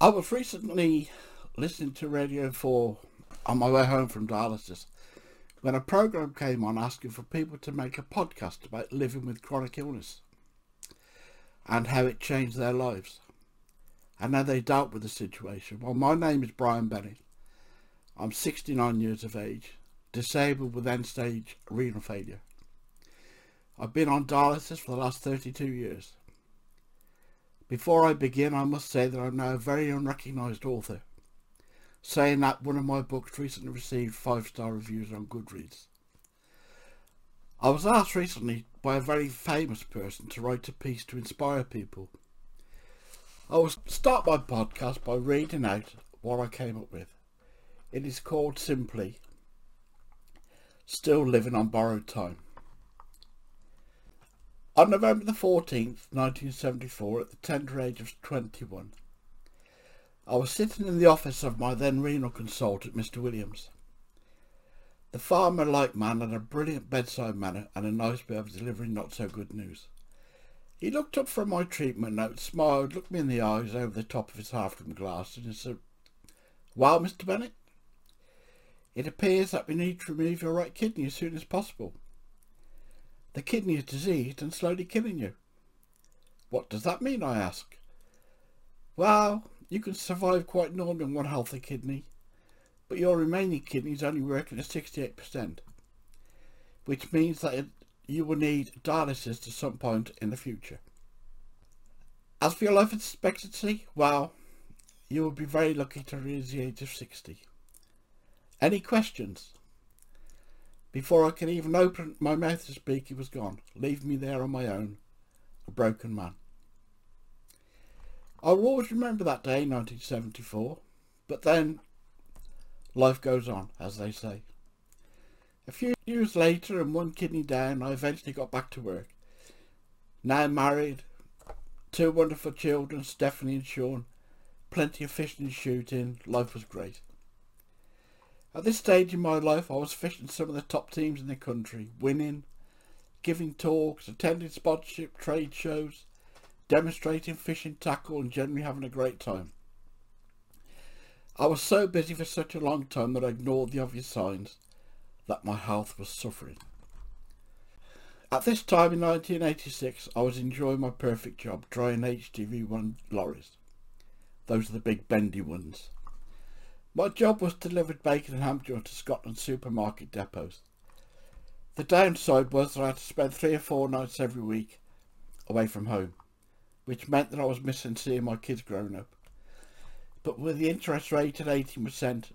I was recently listening to Radio 4 on my way home from dialysis when a program came on asking for people to make a podcast about living with chronic illness and how it changed their lives and how they dealt with the situation. Well, my name is Brian Bennett. I'm 69 years of age, disabled with end stage renal failure. I've been on dialysis for the last 32 years. Before I begin, I must say that I'm now a very unrecognised author, saying that one of my books recently received five-star reviews on Goodreads. I was asked recently by a very famous person to write a piece to inspire people. I will start my podcast by reading out what I came up with. It is called simply Still Living on Borrowed Time. On November the 14th, 1974, at the tender age of 21, I was sitting in the office of my then renal consultant, Mr. Williams. The farmer-like man had a brilliant bedside manner and a nice way of delivering not-so-good news. He looked up from my treatment note, smiled, looked me in the eyes over the top of his half-rimmed glasses and said, Well, Mr. Bennett, it appears that we need to remove your right kidney as soon as possible. The kidney is diseased and slowly killing you. What does that mean, I ask. Well, you can survive quite normally on one healthy kidney, but your remaining kidney is only working at 68%, which means that you will need dialysis at some point in the future. As for your life expectancy, well, you will be very lucky to reach the age of 60. Any questions? Before I could even open my mouth to speak, he was gone, leaving me there on my own, a broken man. I will always remember that day, 1974, but then life goes on, as they say. A few years later and one kidney down, I eventually got back to work. Now married, two wonderful children, Stephanie and Sean, plenty of fishing and shooting, life was great. At this stage in my life, I was fishing some of the top teams in the country, winning, giving talks, attending sponsorship trade shows, demonstrating fishing tackle and generally having a great time. I was so busy for such a long time that I ignored the obvious signs that my health was suffering. At this time in 1986, I was enjoying my perfect job, drying HGV1 lorries. Those are the big bendy ones. My job was to deliver bacon and ham to Scotland supermarket depots. The downside was that I had to spend three or four nights every week away from home, which meant that I was missing seeing my kids growing up. But with the interest rate at 18%,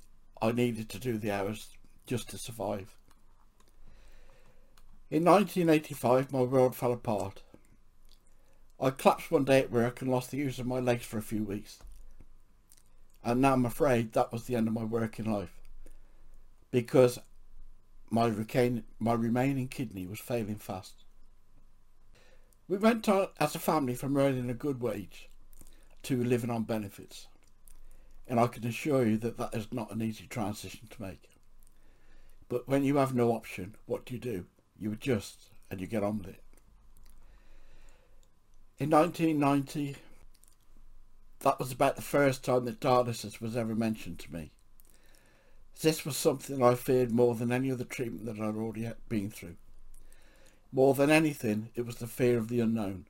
I needed to do the hours just to survive. In 1985, my world fell apart. I collapsed one day at work and lost the use of my legs for a few weeks and now I'm afraid that was the end of my working life because my, recain, my remaining kidney was failing fast. We went on as a family from earning a good wage to living on benefits and I can assure you that that is not an easy transition to make. But when you have no option, what do you do? You adjust and you get on with it. In 1990, that was about the first time that dialysis was ever mentioned to me. This was something I feared more than any other treatment that I'd already been through. More than anything, it was the fear of the unknown.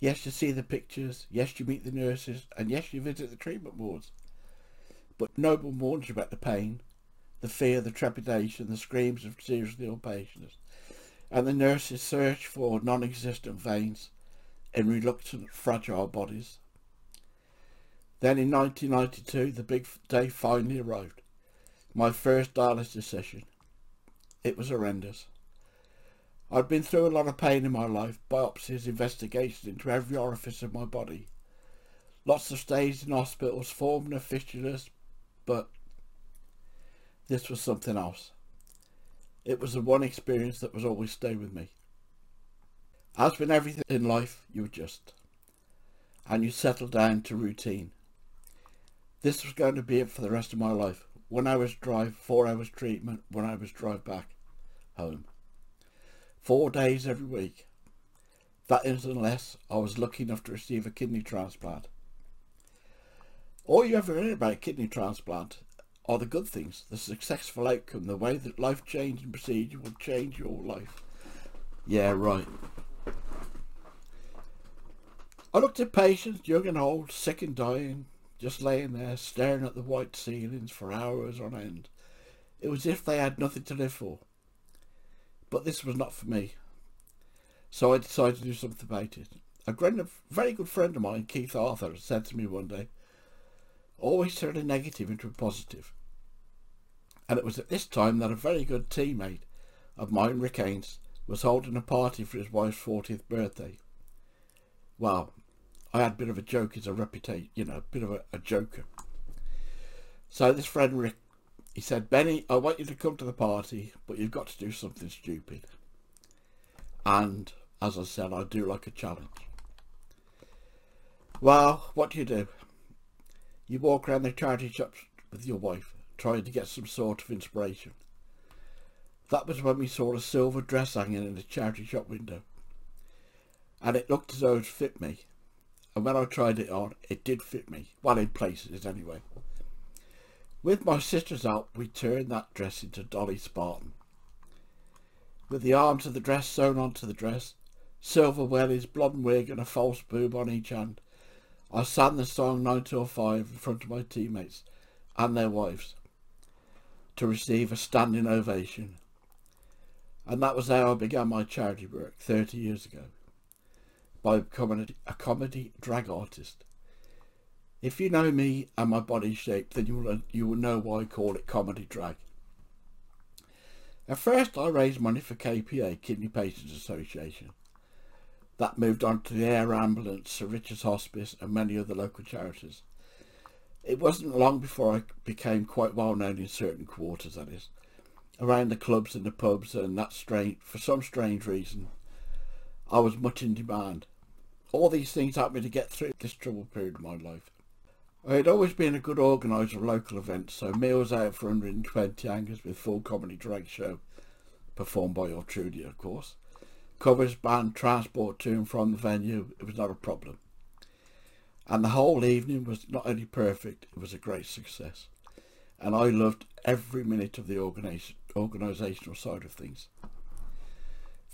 Yes, you see the pictures, yes, you meet the nurses, and yes, you visit the treatment wards. But no one warns you about the pain, the fear, the trepidation, the screams of seriously ill patients, and the nurses search for non-existent veins in reluctant, fragile bodies. Then in 1992, the big day finally arrived. My first dialysis session. It was horrendous. I'd been through a lot of pain in my life, biopsies, investigations into every orifice of my body. Lots of stays in hospitals, of fistulas, but this was something else. It was the one experience that was always stay with me. As with everything in life, you adjust. And you settle down to routine. This was going to be it for the rest of my life. One hour's drive, four hours treatment, one hour's drive back home. Four days every week. That is unless I was lucky enough to receive a kidney transplant. All you ever hear about a kidney transplant are the good things, the successful outcome, the way that life changing procedure will change your life. Yeah, right. I looked at patients, young and old, sick and dying, just laying there staring at the white ceilings for hours on end. It was as if they had nothing to live for. But this was not for me. So I decided to do something about it. A very good friend of mine, Keith Arthur, said to me one day, always turn a negative into a positive. And it was at this time that a very good teammate of mine, Rick Haynes, was holding a party for his wife's 40th birthday. Well, I had a bit of a joke as a reputation, you know, a bit of a, a joker. So this friend Rick, he said, Benny, I want you to come to the party, but you've got to do something stupid. And, as I said, I do like a challenge. Well, what do you do? You walk around the charity shops with your wife, trying to get some sort of inspiration. That was when we saw a silver dress hanging in the charity shop window. And it looked as though it fit me. And when I tried it on, it did fit me. Well, in places anyway. With my sister's help, we turned that dress into Dolly Spartan. With the arms of the dress sewn onto the dress, silver wellies, blonde wig and a false boob on each hand, I sang the song 9 to 5 in front of my teammates and their wives to receive a standing ovation. And that was how I began my charity work 30 years ago, by becoming a comedy drag artist. If you know me and my body shape, then you will, you will know why I call it comedy drag. At first I raised money for KPA, Kidney Patients Association. That moved on to the Air Ambulance, St Richard's Hospice and many other local charities. It wasn't long before I became quite well known in certain quarters, that is, around the clubs and the pubs, and that strange, for some strange reason, I was much in demand. All these things helped me to get through this troubled period of my life. I had always been a good organiser of local events, so meals out for 120 hangers with full comedy drag show, performed by your Trudy, of course. Covers, band, transport to and from the venue, it was not a problem. And the whole evening was not only perfect, it was a great success. And I loved every minute of the organisational side of things.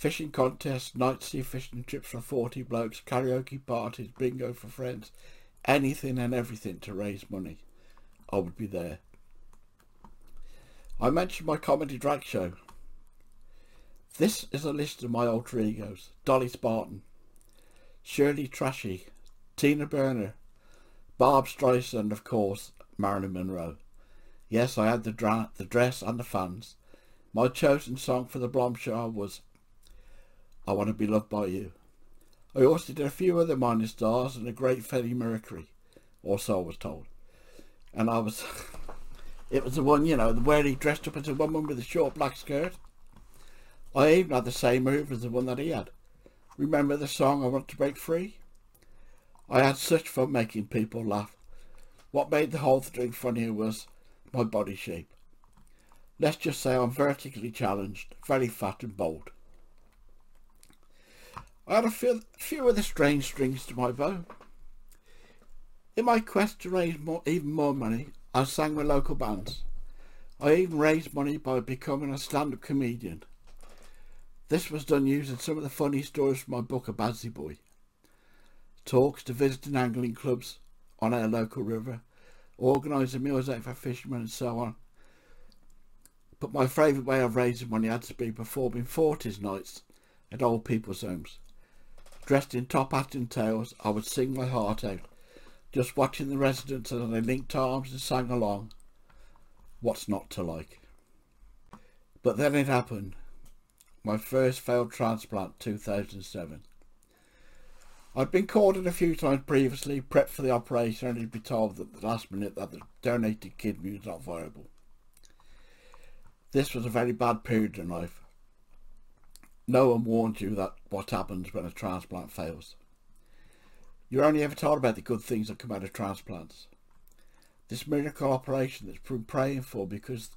Fishing contests, night sea fishing trips for 40 blokes, karaoke parties, bingo for friends, anything and everything to raise money. I would be there. I mentioned my comedy drag show. This is a list of my alter egos. Dolly Spartan, Shirley Trashy, Tina Burner, Barb Streisand, of course, Marilyn Monroe. Yes, I had the, dra- the dress and the fans. My chosen song for the Blomshire was I Want to Be Loved by You. I also did a few other minor stars and a great Freddie Mercury, or so I was told. And I was, it was the one, you know, where he dressed up as a woman with a short black skirt. I even had the same move as the one that he had. Remember the song I Want to Break Free? I had such fun making people laugh. What made the whole thing funnier was my body shape. Let's just say I'm vertically challenged, very fat and bold. I had a few, few other strange strings to my bow. In my quest to raise more, even more money, I sang with local bands. I even raised money by becoming a stand-up comedian. This was done using some of the funny stories from my book, A Badsey Boy talks to visiting angling clubs on our local river, organising meals out for fishermen and so on. But my favourite way of raising money had to be performing forties nights at old people's homes. Dressed in top hat and tails, I would sing my heart out, just watching the residents as they linked arms and sang along. What's not to like? But then it happened. My first failed transplant, 2007. I'd been called in a few times previously, prepped for the operation, only to be told at the last minute that the donated kidney was not viable. This was a very bad period in life. No one warned you that what happens when a transplant fails. You're only ever told about the good things that come out of transplants. This miracle operation that's been praying for because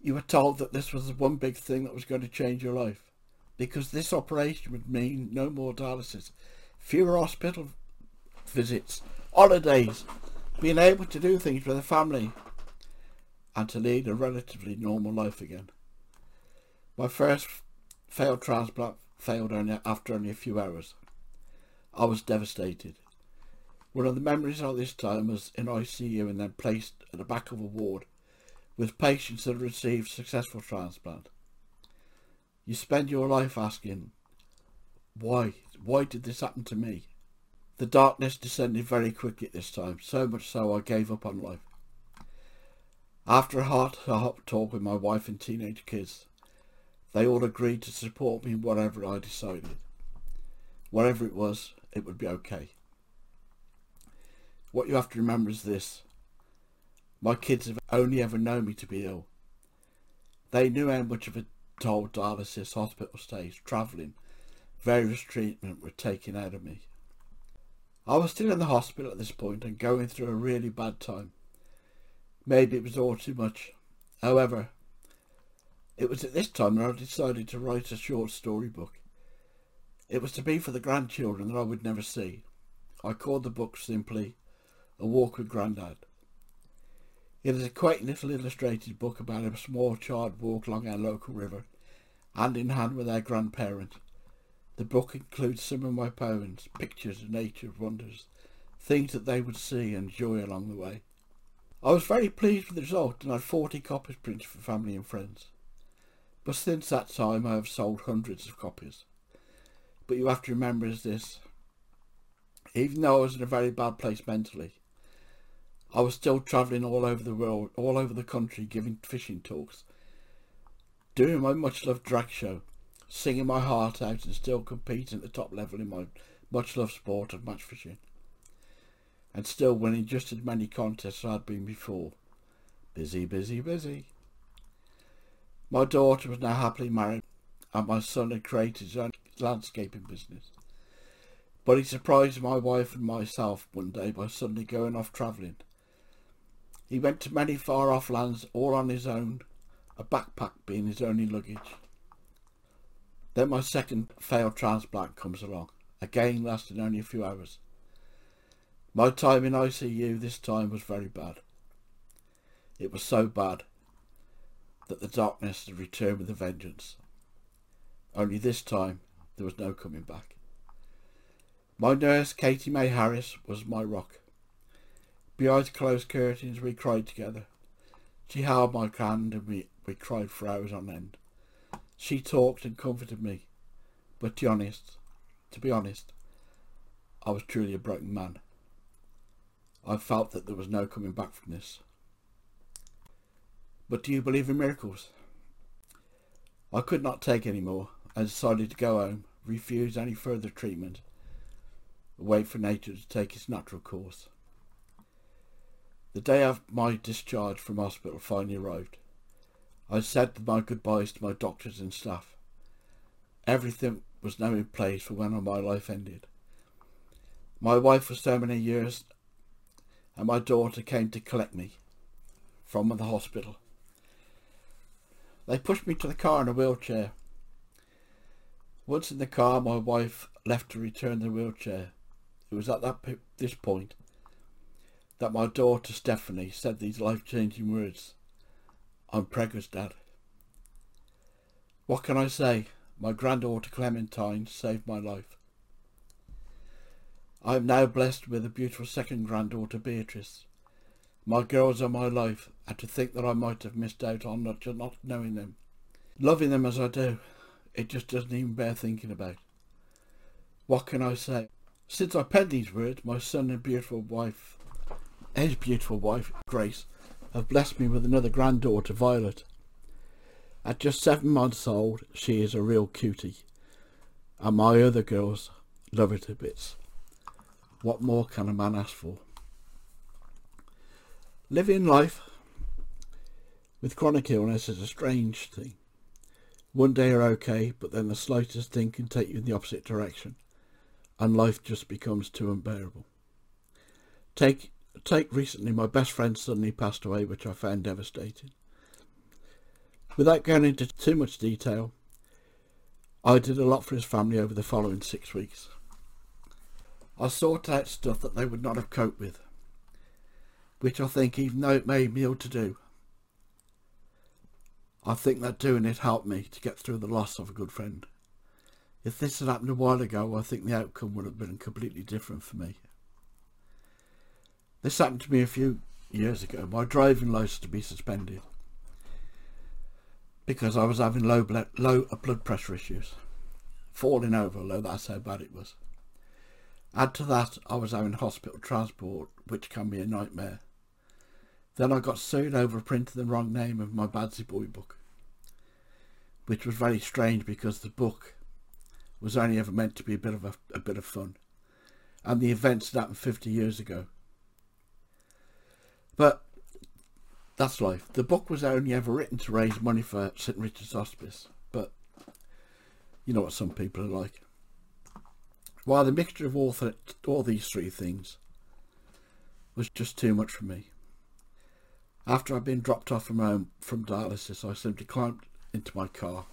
you were told that this was the one big thing that was going to change your life because this operation would mean no more dialysis, fewer hospital visits, holidays, being able to do things with a family and to lead a relatively normal life again. My first failed transplant failed only after only a few hours. I was devastated. One of the memories of this time was in ICU and then placed at the back of a ward with patients that had received successful transplant. You spend your life asking, why? Why did this happen to me? The darkness descended very quickly at this time, so much so I gave up on life. After a heart-to-heart talk with my wife and teenage kids, they all agreed to support me in whatever I decided. Whatever it was, it would be okay. What you have to remember is this. My kids have only ever known me to be ill. They knew how much of a toll dialysis, hospital stays, travelling, various treatment were taking out of me. I was still in the hospital at this point and going through a really bad time. Maybe it was all too much. However, it was at this time that I decided to write a short story book. It was to be for the grandchildren that I would never see. I called the book simply A Walk with Grandad. It is a quaint little illustrated book about a small child walk along our local river, hand in hand with our grandparent. The book includes some of my poems, pictures of nature wonders, things that they would see and enjoy along the way. I was very pleased with the result and had 40 copies printed for family and friends. But since that time I have sold hundreds of copies. But you have to remember is this. Even though I was in a very bad place mentally, I was still travelling all over the world, all over the country, giving fishing talks, doing my much-loved drag show, singing my heart out and still competing at the top level in my much-loved sport of match fishing and still winning just as many contests as I'd been before. Busy, busy, busy. My daughter was now happily married and my son had created his own landscaping business. But he surprised my wife and myself one day by suddenly going off travelling. He went to many far off lands all on his own, a backpack being his only luggage. Then my second failed transplant comes along, again lasting only a few hours. My time in ICU this time was very bad. It was so bad that the darkness had returned with a vengeance. Only this time there was no coming back. My nurse, Katie May Harris, was my rock. Behind closed curtains we cried together. She held my hand and we, we cried for hours on end. She talked and comforted me. But to be honest, to be honest, I was truly a broken man. I felt that there was no coming back from this. But do you believe in miracles? I could not take any more. I decided to go home, refuse any further treatment, wait for nature to take its natural course. The day of my discharge from hospital finally arrived. I said my goodbyes to my doctors and staff. Everything was now in place for when my life ended. My wife for so many years and my daughter came to collect me from the hospital. They pushed me to the car in a wheelchair. Once in the car, my wife left to return the wheelchair. It was at that this point that my daughter Stephanie said these life-changing words. I'm preggers, Dad. What can I say? My granddaughter Clementine saved my life. I am now blessed with a beautiful second granddaughter, Beatrice. My girls are my life, and to think that I might have missed out on not, not knowing them. Loving them as I do, it just doesn't even bear thinking about. What can I say? Since I penned these words, my son and beautiful wife, his beautiful wife, Grace, have blessed me with another granddaughter, Violet. At just seven months old, she is a real cutie, and my other girls love her to bits. What more can a man ask for? Living life with chronic illness is a strange thing. One day you're okay, but then the slightest thing can take you in the opposite direction, and life just becomes too unbearable. Take take recently, my best friend suddenly passed away, which I found devastating. Without going into too much detail, I did a lot for his family over the following six weeks. I sought out stuff that they would not have coped with. Which I think, even though it made me ill to do, I think that doing it helped me to get through the loss of a good friend. If this had happened a while ago, I think the outcome would have been completely different for me. This happened to me a few years ago. My driving licence to be suspended because I was having low blood, low uh, blood pressure issues, falling over, although that's how bad it was. Add to that, I was having hospital transport, which can be a nightmare. Then I got sued over printing the wrong name of my Badsey Boy book, which was very strange because the book was only ever meant to be a bit of a, a bit of fun, and the events that happened 50 years ago. But that's life. The book was only ever written to raise money for St Richard's Hospice, but you know what some people are like. While the mixture of all, th all these three things was just too much for me. After I'd been dropped off from home from dialysis, I simply climbed into my car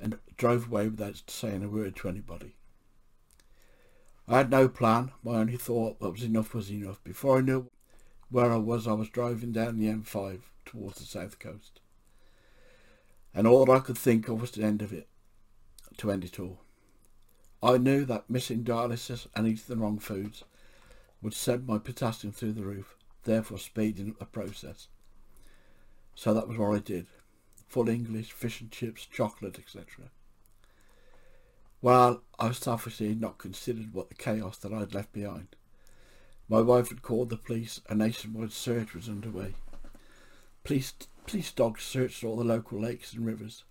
and drove away without saying a word to anybody. I had no plan. My only thought that was enough was enough. Before I knew where I was, I was driving down the M5 towards the south coast. And all I could think of was the end of it, to end it all. I knew that missing dialysis and eating the wrong foods would send my potassium through the roof, therefore speeding up the process. So that was what I did. Full English, fish and chips, chocolate, etc. Well, I was selfishly not considered what the chaos that I'd left behind. My wife had called the police. A nationwide search was underway. Police, police dogs searched all the local lakes and rivers.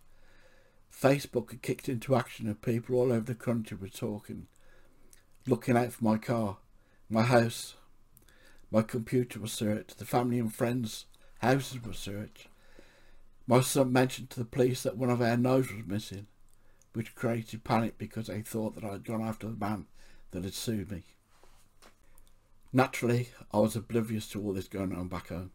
Facebook had kicked into action and people all over the country were talking, looking out for my car, my house. My computer was searched. The family and friends' houses were searched. My son mentioned to the police that one of our knives was missing, which created panic because they thought that I had gone after the man that had sued me. Naturally, I was oblivious to all this going on back home.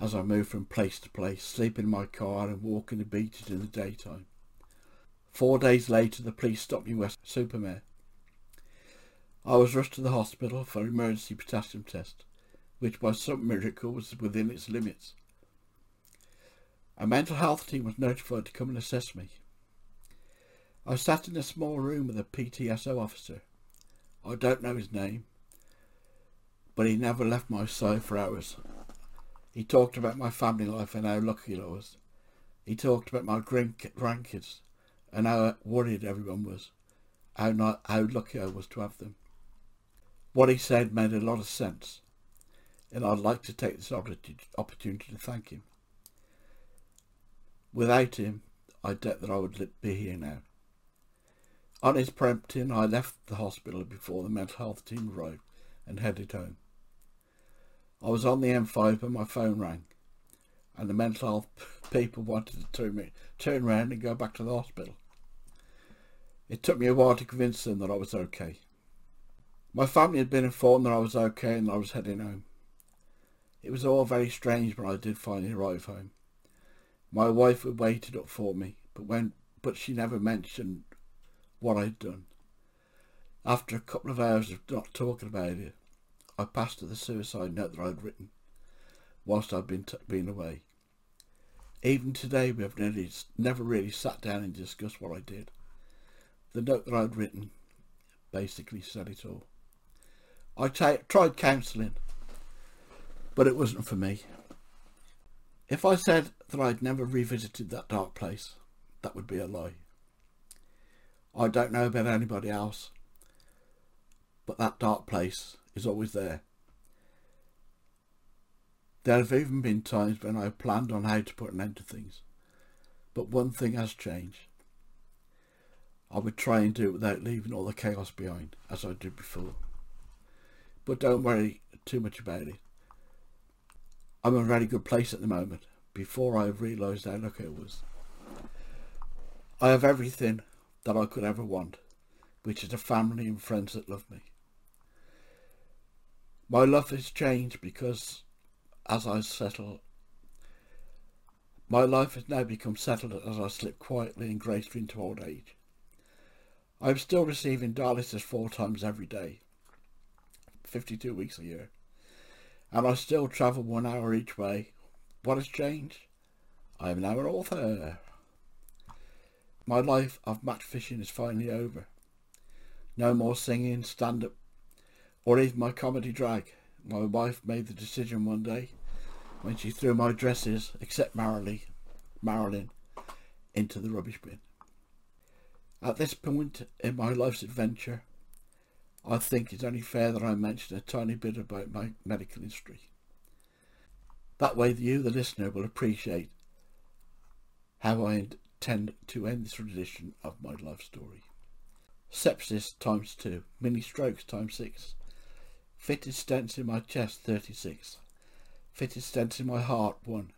As I moved from place to place, sleeping in my car and walking the beaches in the daytime. Four days later, the police stopped me Weston-super-Mare. I was rushed to the hospital for an emergency potassium test, which by some miracle was within its limits. A mental health team was notified to come and assess me. I sat in a small room with a PCSO officer. I don't know his name but he never left my side for hours. He talked about my family life and how lucky I was. He talked about my grandkids and how worried everyone was, how, not, how lucky I was to have them. What he said made a lot of sense, and I'd like to take this opportunity to thank him. Without him, I doubt that I would be here now. On his prompting, I left the hospital before the mental health team arrived and headed home. I was on the M5 when my phone rang and the mental health people wanted to turn, me, turn around and go back to the hospital. It took me a while to convince them that I was okay. My family had been informed that I was okay and I was heading home. It was all very strange when I did finally arrive home. My wife had waited up for me, but when but she never mentioned what I'd done. After a couple of hours of not talking about it, I passed her the suicide note that I'd written whilst I'd been, been away. Even today we have nearly, never really sat down and discussed what I did. The note that I'd written basically said it all. I tried counselling, but it wasn't for me. If I said that I'd never revisited that dark place, that would be a lie. I don't know about anybody else, but that dark place is always there. There have even been times when I planned on how to put an end to things. But one thing has changed. I would try and do it without leaving all the chaos behind, as I did before. But don't worry too much about it. I'm in a very good place at the moment, before I realised how lucky I was. I have everything that I could ever want, which is a family and friends that love me. My love has changed because as I settle, my life has now become settled as I slip quietly and gracefully into old age. I am still receiving dialysis four times every day, 52 weeks a year. and I still travel one hour each way. What has changed? I am now an author. My life of match fishing is finally over. No more singing, stand up, or even my comedy drag. My wife made the decision one day when she threw my dresses, except Marilyn, Marilyn, into the rubbish bin. At this point in my life's adventure, I think it's only fair that I mention a tiny bit about my medical history. That way you, the listener, will appreciate how I intend to end this tradition of my life story. Sepsis times 2, mini strokes times 6, fitted stents in my chest 36, fitted stents in my heart 1,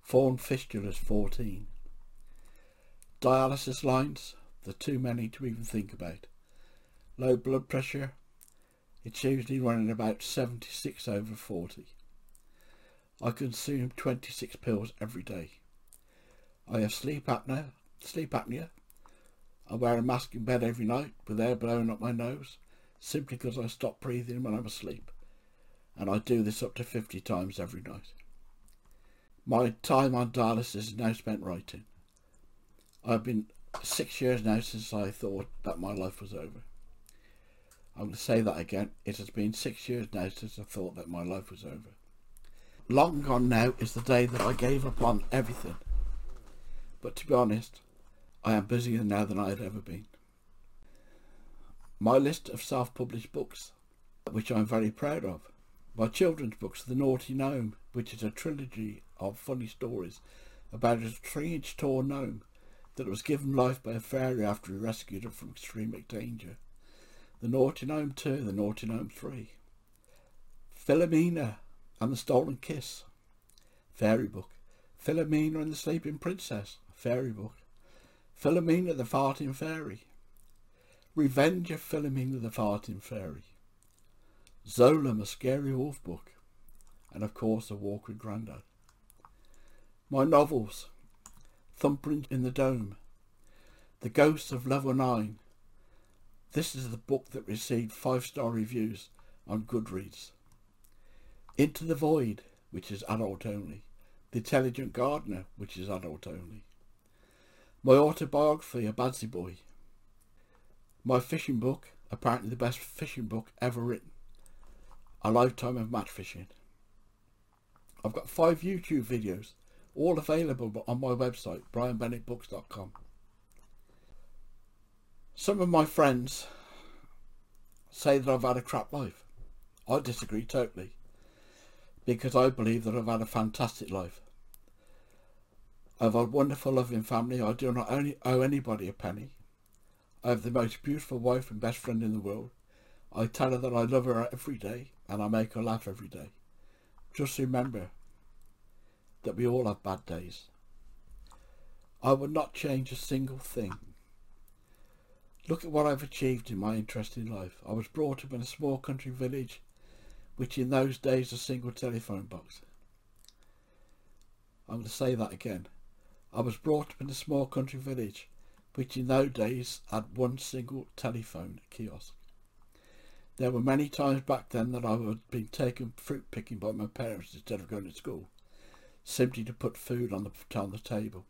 formed fistulas 14, dialysis lines, the too many to even think about. Low blood pressure, it's usually running about 76 over 40. I consume 26 pills every day. I have sleep apnea, sleep apnea. I wear a mask in bed every night with air blowing up my nose simply because I stop breathing when I'm asleep. And I do this up to 50 times every night. My time on dialysis is now spent writing. I've been six years now since I thought that my life was over. I'm going to say that again. It has been six years now since I thought that my life was over. Long gone now is the day that I gave up on everything. But to be honest, I am busier now than I had ever been. My list of self-published books, which I'm very proud of. My children's books, The Naughty Gnome, which is a trilogy of funny stories about a three-inch tall gnome that was given life by a fairy after he rescued her from extreme danger. The Naughty Gnome 2, The Naughty Gnome 3. Philomena and the Stolen Kiss, fairy book. Philomena and the Sleeping Princess, fairy book. Philomena the Farting Fairy. Revenge of Philomena the Farting Fairy. Zola, a scary wolf book. And of course, A Walk with Grandad. My novels. Thumbprint in the Dome, The Ghosts of Level 9. This is the book that received five-star reviews on Goodreads. Into the Void, which is adult only. The Intelligent Gardener, which is adult only. My autobiography, A Badsey Boy. My fishing book, apparently the best fishing book ever written. A Lifetime of Match Fishing. I've got five YouTube videos all available on my website, brianbennettbooks.com. Some of my friends say that I've had a crap life. I disagree totally because I believe that I've had a fantastic life. I've a wonderful loving family. I do not only owe anybody a penny. I have the most beautiful wife and best friend in the world. I tell her that I love her every day and I make her laugh every day. Just remember, that we all have bad days. I would not change a single thing. Look at what I've achieved in my interesting life. I was brought up in a small country village, which in those days a single telephone box. I'm going to say that again. I was brought up in a small country village, which in those days had one single telephone kiosk. There were many times back then that I would be taken fruit picking by my parents instead of going to school simply to put food on the, on the table.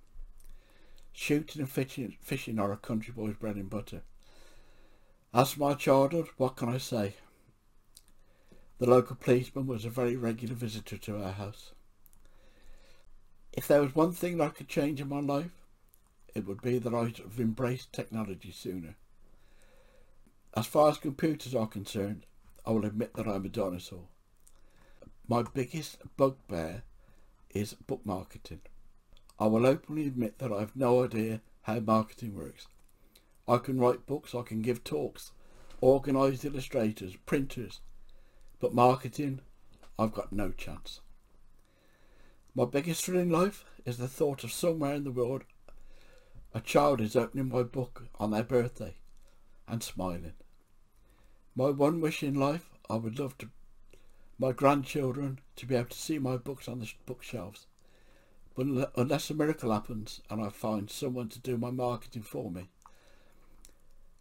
Shooting and fishing, fishing are a country boy's bread and butter. As for my childhood, what can I say? The local policeman was a very regular visitor to our house. If there was one thing I could change in my life, it would be that I'd have embraced technology sooner. As far as computers are concerned, I will admit that I'm a dinosaur. My biggest bugbear is book marketing. I will openly admit that I have no idea how marketing works. I can write books, I can give talks, organise illustrators, printers, but marketing, I've got no chance. My biggest thrill in life is the thought of somewhere in the world a child is opening my book on their birthday and smiling. My one wish in life, I would love to my grandchildren to be able to see my books on the bookshelves. But unless a miracle happens and I find someone to do my marketing for me,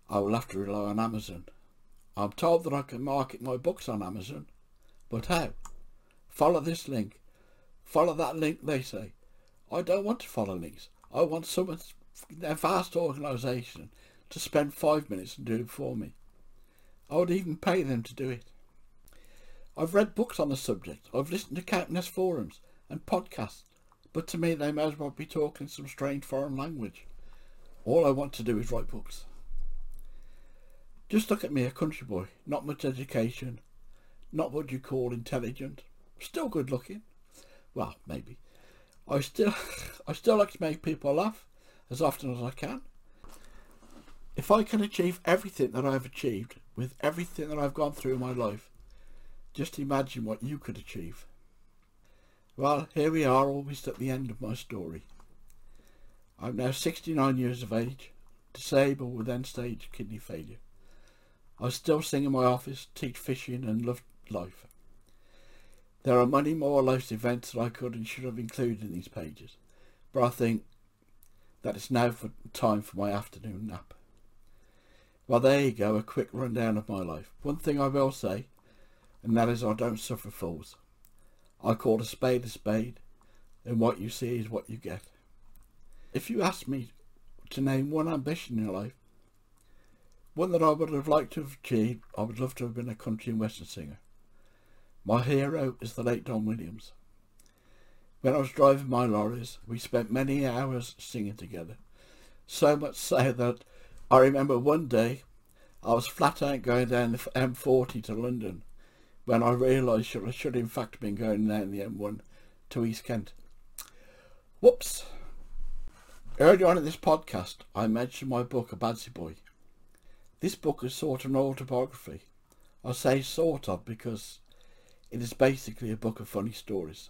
I will have to rely on Amazon. I'm told that I can market my books on Amazon, but how? Follow this link. Follow that link, they say. I don't want to follow links. I want someone, a vast organisation, to spend five minutes and do it for me. I would even pay them to do it. I've read books on the subject. I've listened to countless forums and podcasts, but to me they may as well be talking some strange foreign language. All I want to do is write books. Just look at me, a country boy, not much education, not what you call intelligent, still good looking. Well, maybe. I still, I still like to make people laugh as often as I can. If I can achieve everything that I've achieved with everything that I've gone through in my life, just imagine what you could achieve. Well, here we are, almost at the end of my story. I'm now 69 years of age, disabled with end-stage kidney failure. I still sing in my office, teach fishing and love life. There are many more life events that I could and should have included in these pages, but I think that it's now for time for my afternoon nap. Well, there you go, a quick rundown of my life. One thing I will say, and that is I don't suffer fools. I call a spade a spade, and what you see is what you get. If you ask me to name one ambition in life, one that I would have liked to have achieved, I would love to have been a country and western singer. My hero is the late Don Williams. When I was driving my lorries, we spent many hours singing together. So much so that I remember one day I was flat out going down the M40 to London when I realised that I should in fact have been going down the M1 to East Kent. Whoops. Earlier on in this podcast I mentioned my book A Badsey Boy. This book is sort of an autobiography. I say sort of because it is basically a book of funny stories.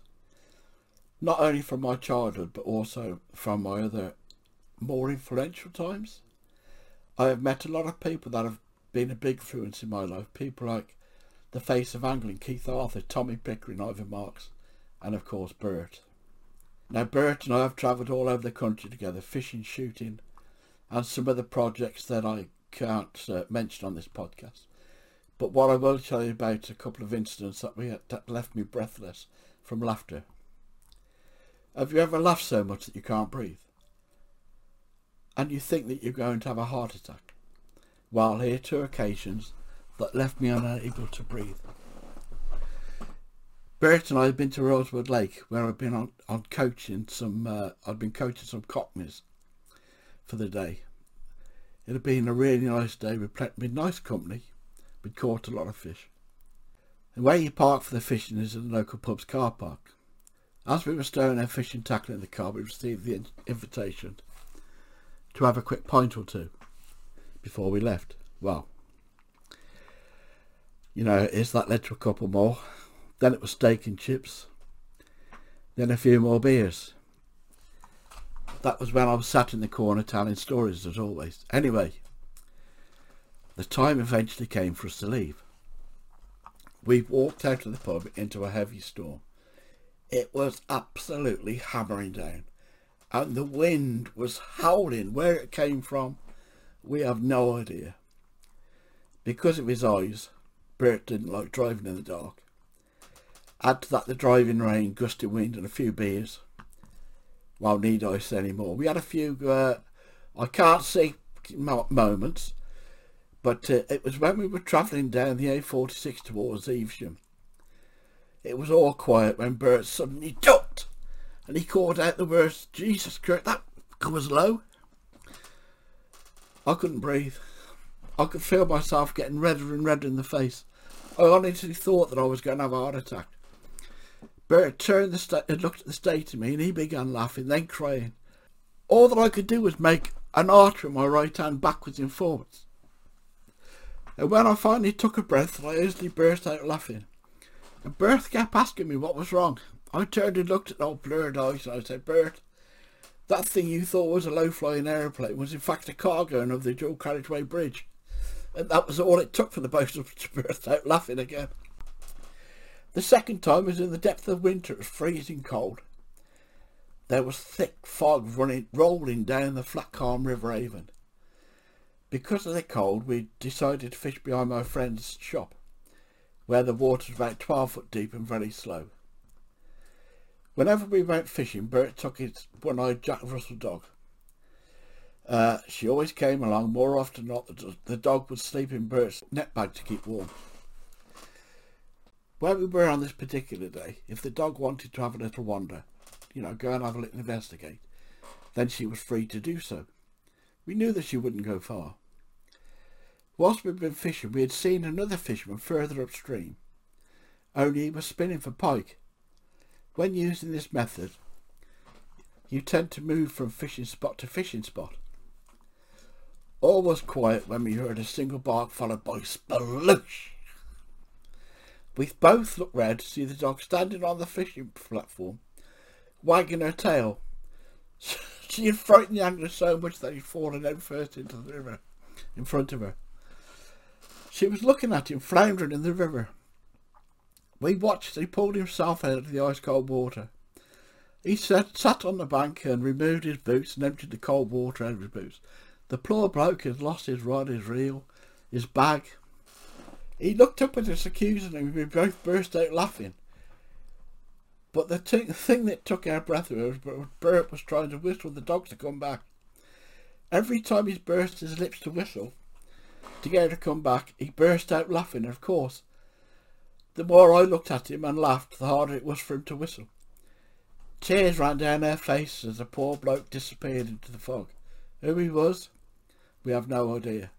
Not only from my childhood but also from my other more influential times. I have met a lot of people that have been a big influence in my life. People like the face of angling, Keith Arthur, Tommy Pickering, Ivan Marks, and of course Bert. Now Bert and I have travelled all over the country together, fishing, shooting, and some other projects that I can't uh, mention on this podcast. But what I will tell you about a couple of incidents that we had, that left me breathless from laughter. Have you ever laughed so much that you can't breathe? and you think that you're going to have a heart attack. While here two occasions that left me unable to breathe. Bert and I had been to Rosewood Lake where I'd been on, on coaching some, uh, I've been coaching some cockneys for the day. It had been a really nice day with, with nice company. We'd caught a lot of fish. And where you park for the fishing is in the local pub's car park. As we were stowing our fishing tackle in the car, we received the invitation to have a quick pint or two before we left. Well, you know, is that led to a couple more. Then it was steak and chips. Then a few more beers. That was when I was sat in the corner telling stories as always. Anyway, the time eventually came for us to leave. We walked out of the pub into a heavy storm. It was absolutely hammering down and the wind was howling. Where it came from, we have no idea. Because of his eyes, Bert didn't like driving in the dark. Add to that the driving rain, gusty wind and a few beers. Well, need I say any more? We had a few, uh, I can't say moments, but uh, it was when we were travelling down the A46 towards Evesham. It was all quiet when Bert suddenly ducked and he called out the words, Jesus Christ, that was low. I couldn't breathe. I could feel myself getting redder and redder in the face. I honestly thought that I was going to have a heart attack. Bert turned the sta- and looked at the state of me and he began laughing, then crying. All that I could do was make an arch with my right hand backwards and forwards. And when I finally took a breath, I easily burst out laughing. And Bert kept asking me what was wrong. I turned and looked at old blurred eyes and I said, Bert, that thing you thought was a low-flying aeroplane was in fact a cargo and of the dual carriageway bridge. And that was all it took for the boat to burst out laughing again. The second time was in the depth of winter. It was freezing cold. There was thick fog running, rolling down the flat calm River Avon. Because of the cold, we decided to fish behind my friend's shop, where the water was about 12 foot deep and very slow. Whenever we went fishing, Bert took his one-eyed Jack Russell dog. Uh, she always came along. More often than not, the, dog would sleep in Bert's net bag to keep warm. Where we were on this particular day, if the dog wanted to have a little wander, you know, go and have a little investigate, then she was free to do so. We knew that she wouldn't go far. Whilst we'd been fishing, we had seen another fisherman further upstream, only he was spinning for pike. When using this method, you tend to move from fishing spot to fishing spot. All was quiet when we heard a single bark followed by sploosh. We both looked round to see the dog standing on the fishing platform, wagging her tail. she had frightened the angler so much that he'd fallen head first into the river in front of her. She was looking at him floundering in the river. We watched as he pulled himself out of the ice cold water. He sat, sat on the bank and removed his boots and emptied the cold water out of his boots. The poor bloke had lost his rod, his reel, his bag, he looked up at us accusingly and we both burst out laughing. But the t- thing that took our breath away was Bert was trying to whistle the dog to come back. Every time he burst his lips to whistle to get her to come back, he burst out laughing. Of course, the more I looked at him and laughed, the harder it was for him to whistle. Tears ran down our faces as the poor bloke disappeared into the fog. Who he was, we have no idea.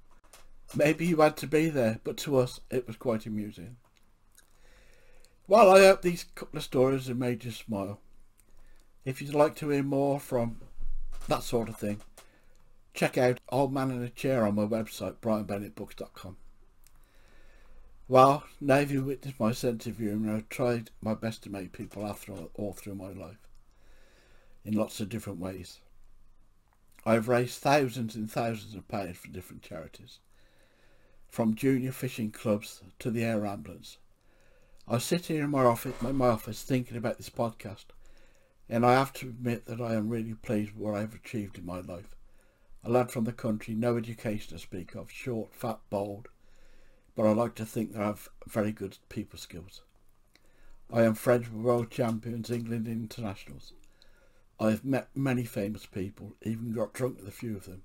Maybe you had to be there, but to us it was quite amusing. Well, I hope these couple of stories have made you smile. If you'd like to hear more from that sort of thing, check out Old Man in a Chair on my website, brianbennettbooks.com. Well, now you've witnessed my sense of humour, I've tried my best to make people laugh all, all through my life in lots of different ways. I've raised thousands and thousands of pounds for different charities from junior fishing clubs to the air ambulance. I sit here in my office, in my office thinking about this podcast, and I have to admit that I am really pleased with what I have achieved in my life. A lad from the country, no education to speak of, short, fat, bold, but I like to think that I have very good people skills. I am friends with world champions, England internationals. I have met many famous people, even got drunk with a few of them.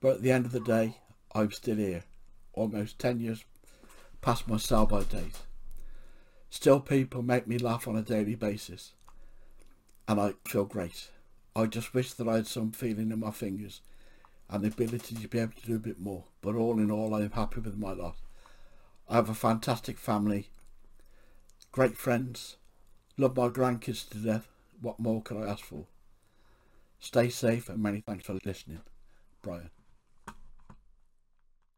But at the end of the day, I'm still here, almost 10 years past my sell-by date. Still people make me laugh on a daily basis, and I feel great. I just wish that I had some feeling in my fingers and the ability to be able to do a bit more. But all in all, I am happy with my lot. I have a fantastic family, great friends, love my grandkids to death. What more could I ask for? Stay safe and many thanks for listening. Brian.